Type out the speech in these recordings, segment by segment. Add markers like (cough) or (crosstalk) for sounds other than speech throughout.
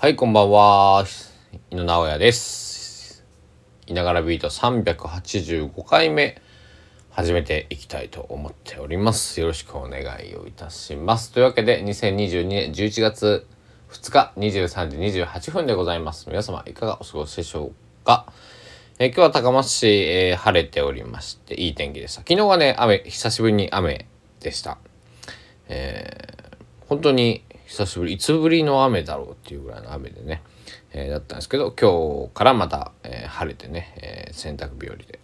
はい、こんばんは。井野直哉です。いながらビート385回目、始めていきたいと思っております。よろしくお願いをいたします。というわけで、2022年11月2日23時28分でございます。皆様、いかがお過ごしでしょうか？え今日は高松市、えー晴れておりまして、いい天気でした。昨日はね、雨、久しぶりに雨でした。えー本当に久しぶり。いつぶりの雨だろうっていうぐらいの雨でね、えーだったんですけど今日からまた、えー晴れてね、えー洗濯日和で、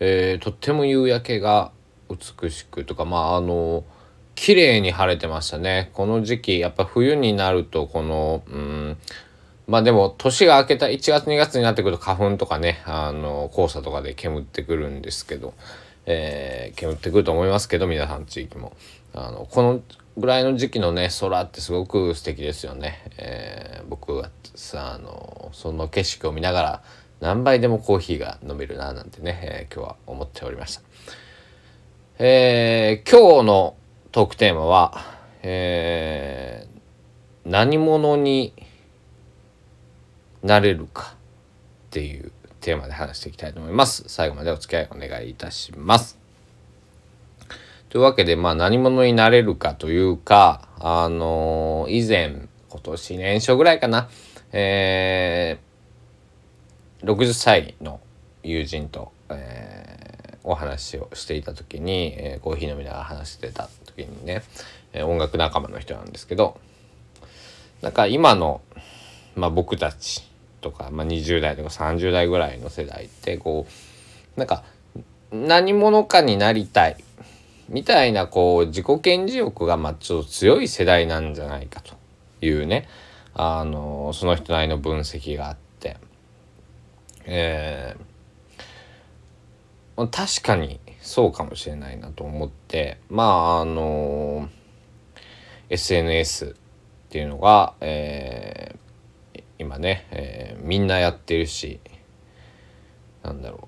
えとっても夕焼けが美しくとかまああの綺麗に晴れてましたね。この時期やっぱ冬になるとこのうんまあでも年が明けた1月2月になってくると花粉とかねあの黄砂とかで煙ってくるんですけど、え煙ってくると思いますけど皆さん地域も。あのこのぐらいの時期のね空ってすごく素敵ですよね、えー僕はさあのその景色を見ながら何杯でもコーヒーが飲めるななんてね、えー今日は思っておりました。えー今日のトークテーマは、えー何者になれるかっていうテーマで話していきたいと思います。最後までお付き合いお願いいたします。というわけで、まあ何者になれるかというか、あのー以前、今年年初ぐらいかな、えー60歳の友人と、えーお話をしていた時に、えーコーヒー飲みながら話してた時にね、えー音楽仲間の人なんですけどなんか今の、まあ、僕たちとか、まあ、20代とか30代ぐらいの世代ってこうなんか何者かになりたいみたいなこう自己顕示欲がまあちょっと強い世代なんじゃないかというね。あのその人なりの分析があって。えー確かにそうかもしれないなと思って。まああの SNS っていうのが、えー今ね、えーみんなやってるしなんだろう。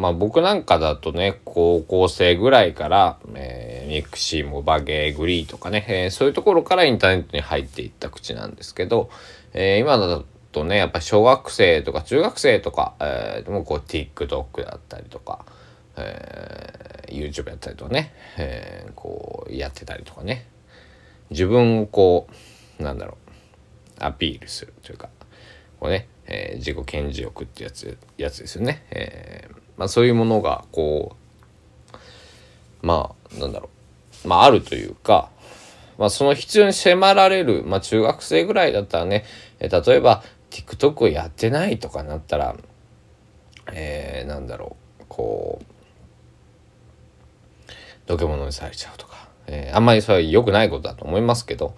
まあ僕なんかだとね高校生ぐらいから、えーミクシーモバゲーグリーとかね、えーそういうところからインターネットに入っていった口なんですけど、えー今だとねやっぱ小学生とか中学生とか、えーでもこう TikTok だったりとか、えー YouTube やったりとかね、えーこうやってたりとかね。自分をこうなんだろうアピールするというかこうね、えー自己顕示欲ってやつやつですよね、えーまあ、そういうものがこうまあなんだろう。まああるというか、まあ、その必要に迫られる、まあ、中学生ぐらいだったらね、例えば TikTok をやってないとかなったらえーなんだろう。こう土下物にされちゃうとか、えーあんまりそれは良くないことだと思いますけど、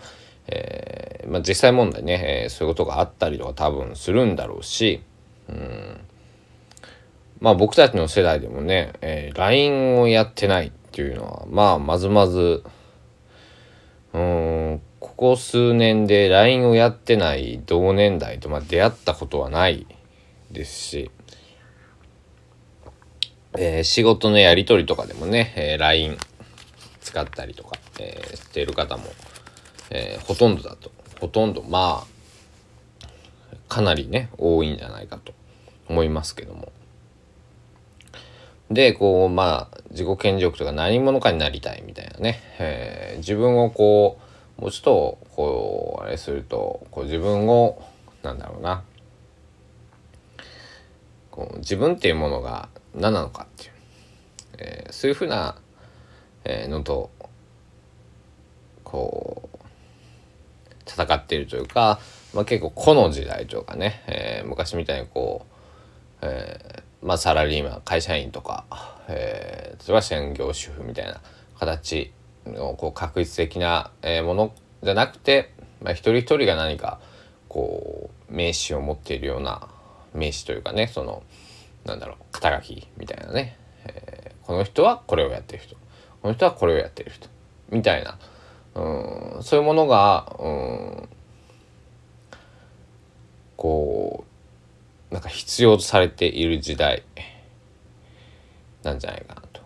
えーまあ、実際問題ね、えーそういうことがあったりとか多分するんだろうし、うん、まあ僕たちの世代でもね、えー LINE をやってないっていうのはまあまずまずうんここ数年で LINE をやってない同年代とまあ出会ったことはないですし、えー仕事のやり取りとかでもね、えー LINE 使ったりとか、えーしてる方も、えーほとんどだとほとんどまあかなりね多いんじゃないかと思いますけども。でこうまあ自己顕示欲とか何者かになりたいみたいなね、えー自分をこうもうちょっとこうあれするとこう自分をなんだろうな。こう自分っていうものが何なのかっていう、えーそういうふうな、えーのとこう戦っているというか、まあ、結構個の時代というかね、えー昔みたいにこう、えーまあ、サラリーマン会社員とか、えー例えば専業主婦みたいな形のこう確実的な、えーものじゃなくて、まあ、一人一人が何かこう名刺を持っているような名刺というかねそのなんだろう肩書きみたいなね、えーこの人はこれをやってる人。この人はこれをやってる人。みたいな。うんそういうものがうんこうなんか必要とされている時代なんじゃないかなと。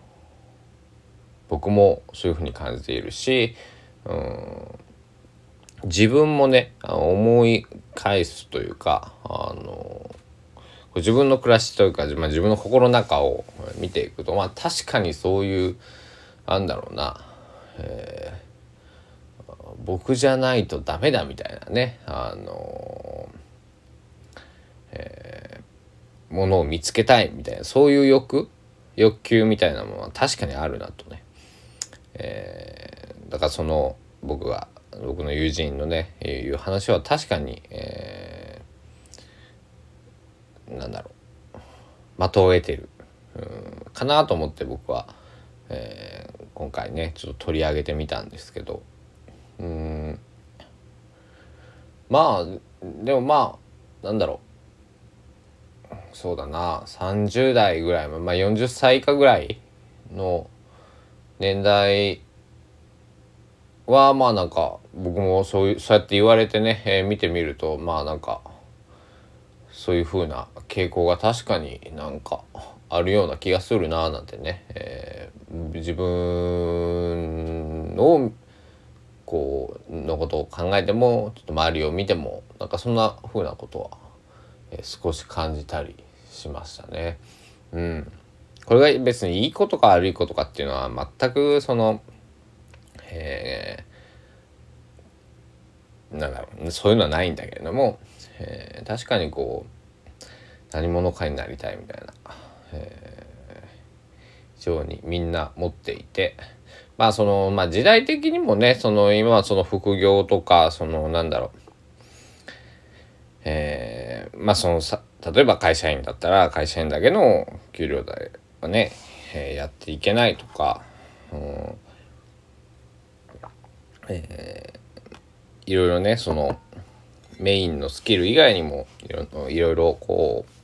僕もそういうふうに感じているしうん自分もね思い返すというかあの自分の暮らしというか、まあ、自分の心の中を見ていくとまあ確かにそういうなんだろうな、えー、僕じゃないとダメだみたいなねあの、えー、ものを見つけたいみたいなそういう欲欲求みたいなものは確かにあるなとね、えー、だからその僕が僕の友人のねいう話は確かに、えー、なんだろう的を得てるうんかなと思って僕は、えー、今回ねちょっと取り上げてみたんですけどうんまあでもまあなんだろうそうだな。30代ぐらいまあ40歳以下ぐらいの年代はまあなんか僕もそういうそうやって言われてね、えー、見てみるとまあなんかそういう風な傾向が確かになんかあるような気がするななんてね、えー、自分をこうのことを考えてもちょっと周りを見てもなんかそんな風なことは、え、少し感じたりしましたね。うん、これが別にいいことか悪いことかっていうのは全くそのえー、なんだろう。そういうのはないんだけれども、えー、確かにこう何者かになりたいみたいな、えー、非常にみんな持っていてまあそのまあ時代的にもねその今はその副業とかそのなんだろう。えー、まあそのさ例えば会社員だったら会社員だけの給料代はね、えー、やっていけないとか、うん、えー、いろいろねそのメインのスキル以外にもいろいろこう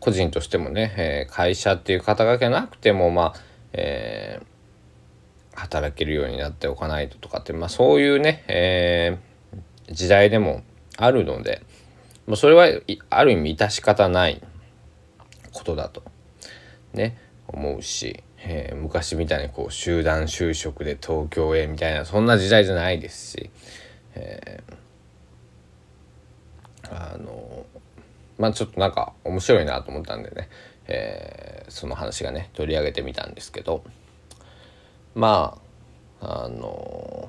個人としてもね、えー、会社っていう肩書きなくてもまあ、えー、働けるようになっておかないととかって、まあ、そういうね、えー、時代でもあるので、まあ、それはある意味致し方ないことだと。ね思うしえー、昔みたいにこう集団就職で東京へみたいなそんな時代じゃないですし、えー、あのまあちょっとなんか面白いなと思ったんでね、えー、その話がね取り上げてみたんですけどまああの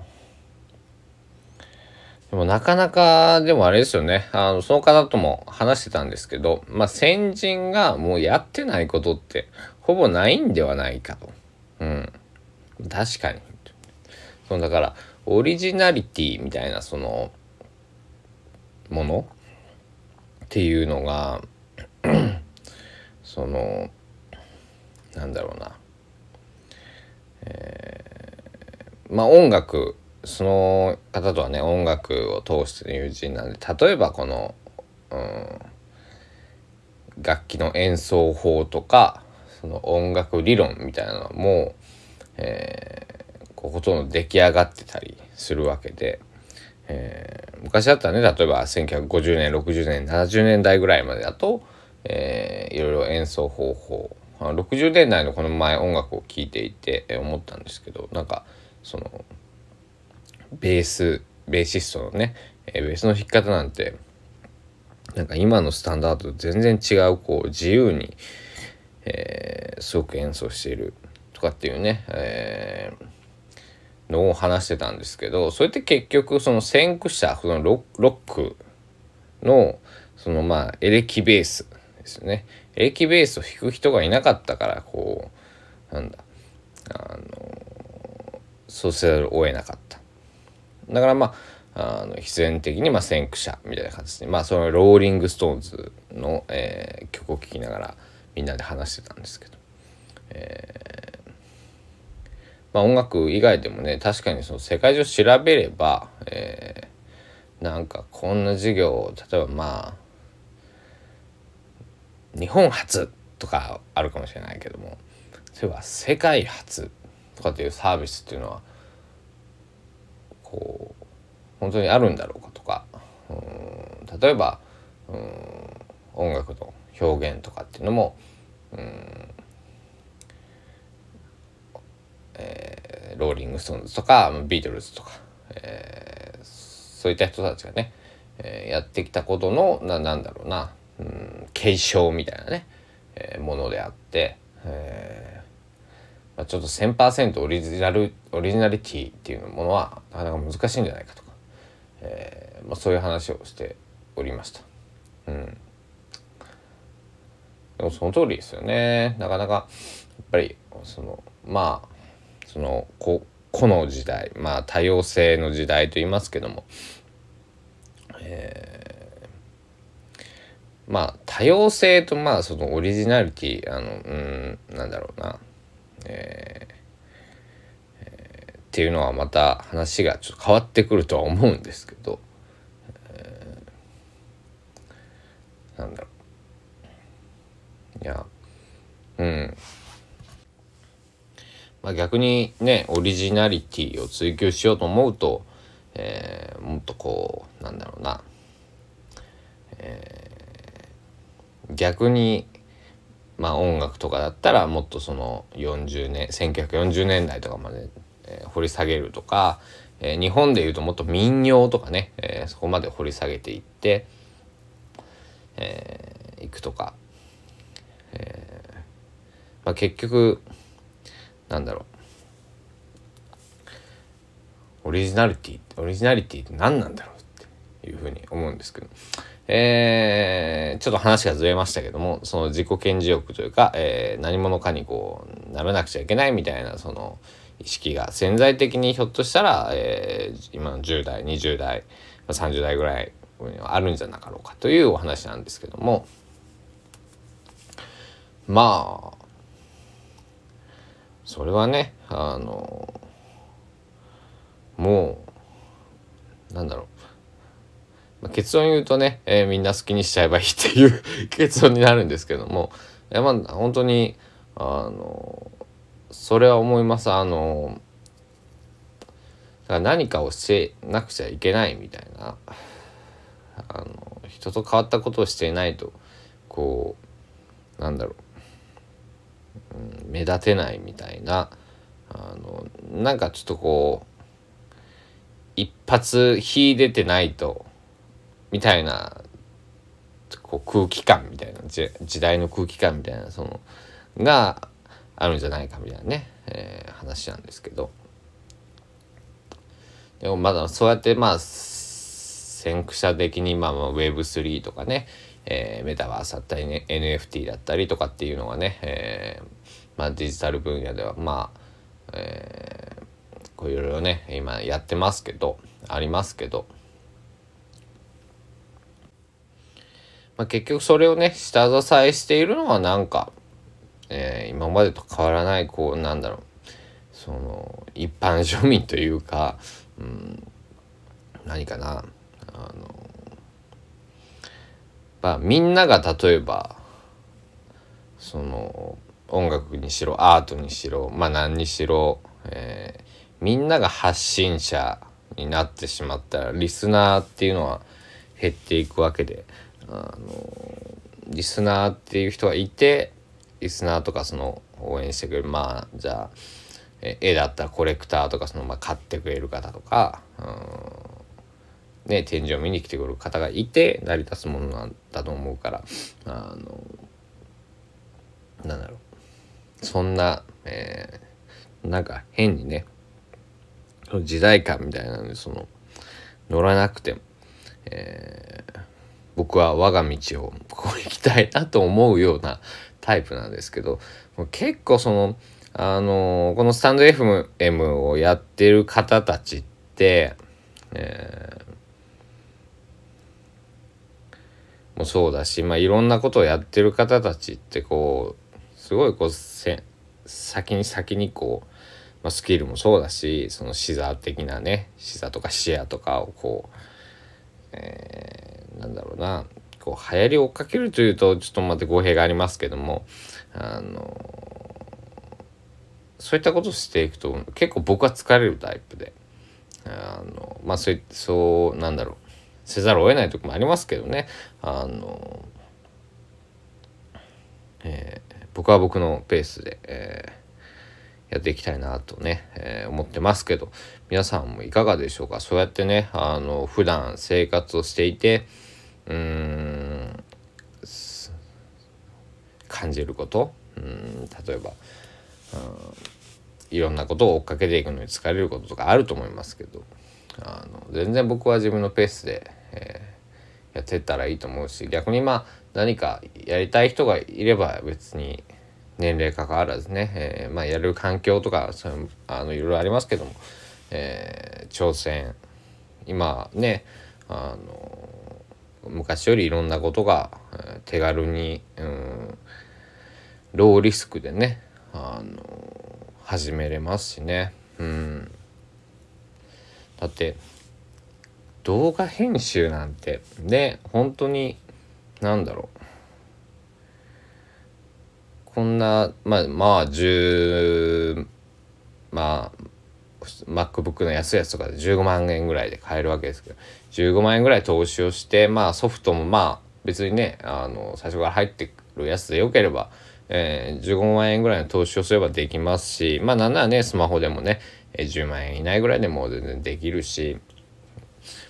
でもなかなか、でもあれですよね。あの、その方とも話してたんですけど、まあ、先人がもうやってないことってほぼないんではないかと。うん。確かに。そのだから、オリジナリティみたいな、その、ものっていうのが (clears throat) その、なんだろうな。えー、まあ音楽その方とはね音楽を通しての友人なんで例えばこの、うん、楽器の演奏法とかその音楽理論みたいなのも、えー、こうほとんど出来上がってたりするわけで、えー、昔だったらね例えば1950年60年70年代ぐらいまでだと、えー、いろいろ演奏方法60年代のこの前音楽を聴いていて思ったんですけどなんかそのベースベーシストのね、えベースの弾き方なんてなんか今のスタンダードと全然違うこう自由に、えー、すごく演奏しているとかっていうね、えー、のを話してたんですけどそれって結局その先駆者そのロックのそのまあエレキベースですね。エレキベースを弾く人がいなかったからこうなんだあのそうせざるを得なかった。だからまああの必然的にまあ先駆者みたいな形でまあそのローリング・ストーンズの、えー、曲を聴きながらみんなで話してたんですけど、えー、まあ、音楽以外でもね確かにその世界中調べれば、えー、なんかこんな授業例えばまあ日本初とかあるかもしれないけども例えば世界初とかっていうサービスっていうのはこう本当にあるんだろうかとかうん例えばうん音楽の表現とかっていうのもうんえー、ローリング・ストーンズとかビートルズとか、えー、そういった人たちがね、えー、やってきたことのななんだろうな、うん、継承みたいなね、えー、ものであって、えー、ちょっと1000%オリジナルオリジナリティっていうものはなかなか難しいんじゃないかとか、えーまあ、そういう話をしておりました。うんでもその通りですよね。なかなかやっぱりそのまあそのこ個の時代まあ多様性の時代と言いますけども、えー、まあ多様性とまあそのオリジナリティあのうんなんだろうな、えーえー、っていうのはまた話がちょっと変わってくるとは思うんですけど、えー、なんだろう。いやうん。まあ、逆にねオリジナリティを追求しようと思うと、えー、もっとこうなんだろうな、えー、逆にまあ音楽とかだったらもっとその40年1940年代とかまで、えー、掘り下げるとか、えー、日本でいうともっと民謡とかね、えー、そこまで掘り下げていって、えー、いくとか、えーまあ、結局なんだろう。オリジナリティオリジナリティって何なんだろうっていうふうに思うんですけど。えー、ちょっと話がずれましたけどもその自己顕示欲というか、えー、何者かにこうならなくちゃいけないみたいなその意識が潜在的にひょっとしたら、えー、今の10代20代30代ぐらいあるんじゃなかろうかというお話なんですけども。まあそれはねあのもうなんだろう、まあ、結論言うとね、えー、みんな好きにしちゃえばいいっていう (laughs) 結論になるんですけども。いやまあ本当にあのそれは思います。あのか何かをしてなくちゃいけないみたいな。あの人と変わったことをしていないとこうなんだろう。うん、目立てないみたいな。あのなんかちょっとこう一発火出てないとみたいなこう空気感みたいな時代の空気感みたいなそのがあるんじゃないかみたいなね、えー、話なんですけど。でもまだそうやってまあ先駆者的にまあ Web3 とかねえー、メタバースだったり、ね、NFT だったりとかっていうのがね、えー、まあ、デジタル分野ではまあ、えー、こういろいろね今やってますけどありますけど、まあ、結局それをね下支えしているのはなんか、えー、今までと変わらないこうなんだろうその一般庶民というか、うん、何かなあのまあ、みんなが例えばその音楽にしろアートにしろまあ何にしろ、えー、みんなが発信者になってしまったらリスナーっていうのは減っていくわけであのリスナーっていう人がいてリスナーとかその応援してくれるまあじゃあ絵だったらコレクターとかそのまあ買ってくれる方とかうんね、展示を見に来てくれる方がいて成り立つものなんだと思うからあのなんだろう。そんな、えー、なんか変にね時代感みたいなのでその乗らなくても、えー、僕は我が道をこう行きたいなと思うようなタイプなんですけど結構そのあのこのスタンド FM をやってる方たちって、えーもそうだし、まあ、いろんなことをやってる方たちってこうすごいこうせ先に先にこう、まあ、スキルもそうだしその視座的なね視座とか視野とかをこう、えー、なんだろうな。こう流行りを追っかけるというとちょっとまた語弊がありますけどもあのそういったことをしていくと結構僕は疲れるタイプであのまあそうそうなんだろう。せざるを得ない時もありますけどね。あの、えー、僕は僕のペースで、えやっていきたいなとね、えー、思ってますけど皆さんもいかがでしょうか？そうやってねあの普段生活をしていてうん感じること？うん例えば、うん、いろんなことを追っかけていくのに疲れることとかあると思いますけどあの全然僕は自分のペースで、えー、やってったらいいと思うし逆にまあ何かやりたい人がいれば別に年齢関わらずね、えー、まあ、やる環境とかそういうあのいろいろありますけども、えー、挑戦。今ねあの昔よりいろんなことが、手軽に、うん、ローリスクでねあの始めれますしね。うん。だって動画編集なんてね本当に何だろう。こんなまあまあ10まあ MacBook の安いやつとかで15万円ぐらいで買えるわけですけど15万円ぐらい投資をしてまあソフトもまあ別にねあの最初から入ってくるやつでよければ、えー、15万円ぐらいの投資をすればできますしまあなんならねスマホでもね10万円以内ぐらいでも全然できるし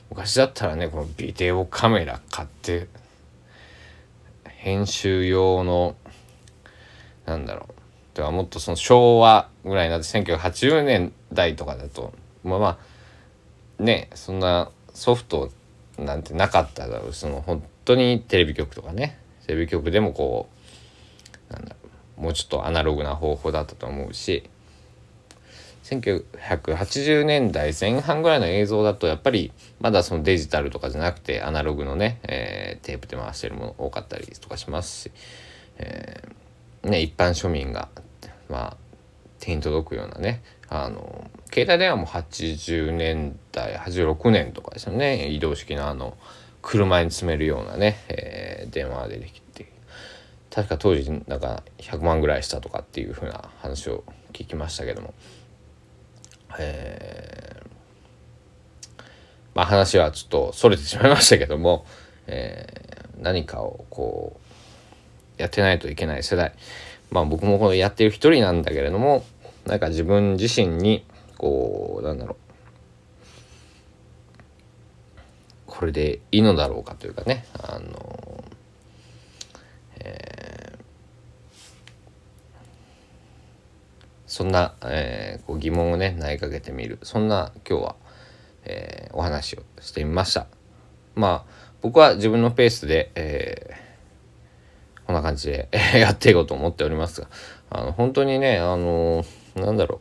昔だったらねこのビデオカメラ買って編集用のなんだろう。ではもっとその昭和ぐらいになって1980年代とかだとまあまあねそんなソフトなんてなかっただろう。その本当にテレビ局とかね。テレビ局でもこうなんだろう。もうちょっとアナログな方法だったと思うし。1980年代前半ぐらいの映像だとやっぱりまだそのデジタルとかじゃなくてアナログのね、えー、テープで回してるもの多かったりとかしますし、えー、ね、一般庶民がまあ手に届くようなねあの携帯電話も80年代86年とかですよね移動式のあの車に積めるようなね、えー、電話が出てきて確か当時なんか100万ぐらいしたとかっていう風な話を聞きましたけども。えー、まあ話はちょっとそれてしまいましたけども、えー、何かをこうやってないといけない世代。まあ僕もこのやってる一人なんだけれどもなんか自分自身にこうなんだろう。これでいいのだろうかというかね。あの、えーそんな、えー、こう疑問をね投げかけてみる。そんな今日は、えー、お話をしてみました。まあ僕は自分のペースで、えー、こんな感じで (laughs) やっていこうと思っておりますがあの本当にねあのー、なんだろ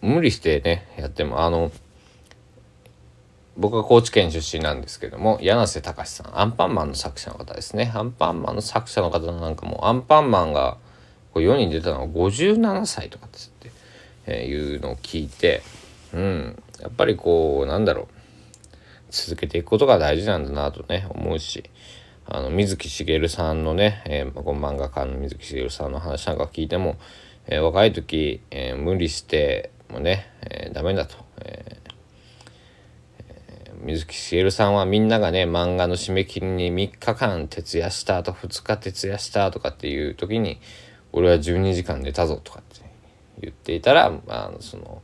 う。無理してねやってもあの僕は高知県出身なんですけども柳瀬隆さんアンパンマンの作者の方ですね。アンパンマンの作者の方なんかもアンパンマンがこう世に出たのは57歳とかって、えー、いうのを聞いてうんやっぱりこうなんだろう。続けていくことが大事なんだなとね思うし。あの水木しげるさんのね、えー、この漫画家の水木しげるさんの話なんか聞いても、えー、若い時、えー、無理してもね、えー、ダメだと、えー水木しげるさんはみんながね漫画の締め切りに3日間徹夜したあと2日徹夜したとかっていう時に俺は12時間寝たぞとかって言っていたらまあその、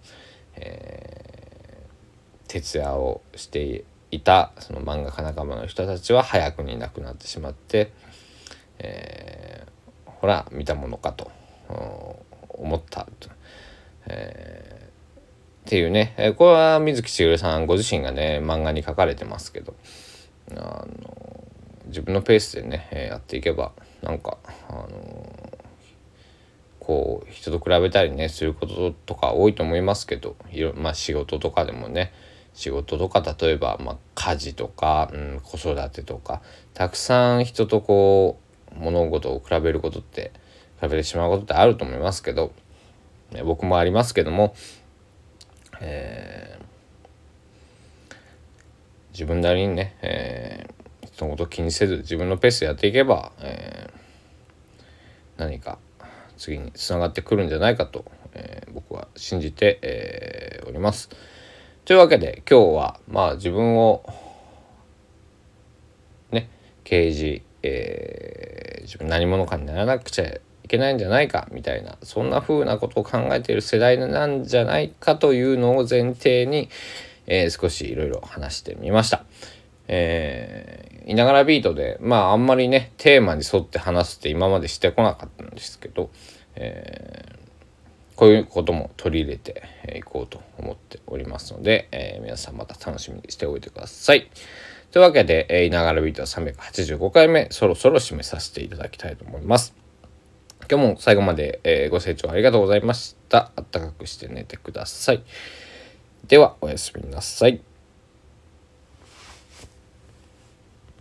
えー、徹夜をしていたその漫画家仲間の人たちは早くにいなくなってしまって、えー、ほら見たものかと思ったと。えーっていうね、えこれは水木しげるさんご自身がね漫画に書かれてますけどあの自分のペースでね、えやっていけばなんかあのこう人と比べたりねすることとか多いと思いますけどいろ、まあ、仕事とかでもね仕事とか例えば、まあ、家事とか、うん、子育てとかたくさん人とこう物事を比べることって比べてしまうことってあると思いますけど、ね、僕もありますけどもえー、自分なりにね、えー、人のこと気にせず自分のペースでやっていけば、えー、何か次につながってくるんじゃないかと、えー、僕は信じて、えー、おります。というわけで今日はまあ自分をね刑事えー、自分何者かにならなくちゃいけないんじゃないかみたいなそんな風なことを考えている世代なんじゃないかというのを前提に、えー、少しいろいろ話してみました。えー、いながらビートでまああんまりねテーマに沿って話すって今までしてこなかったんですけど、えー、こういうことも取り入れていこうと思っておりますので、えー、皆さんまた楽しみにしておいてください。というわけで、えー、いながらビートは385回目そろそろ締めさせていただきたいと思います。今日も最後まで、えー、ご清聴ありがとうございました。あったかくして寝てください。では、おやすみなさい。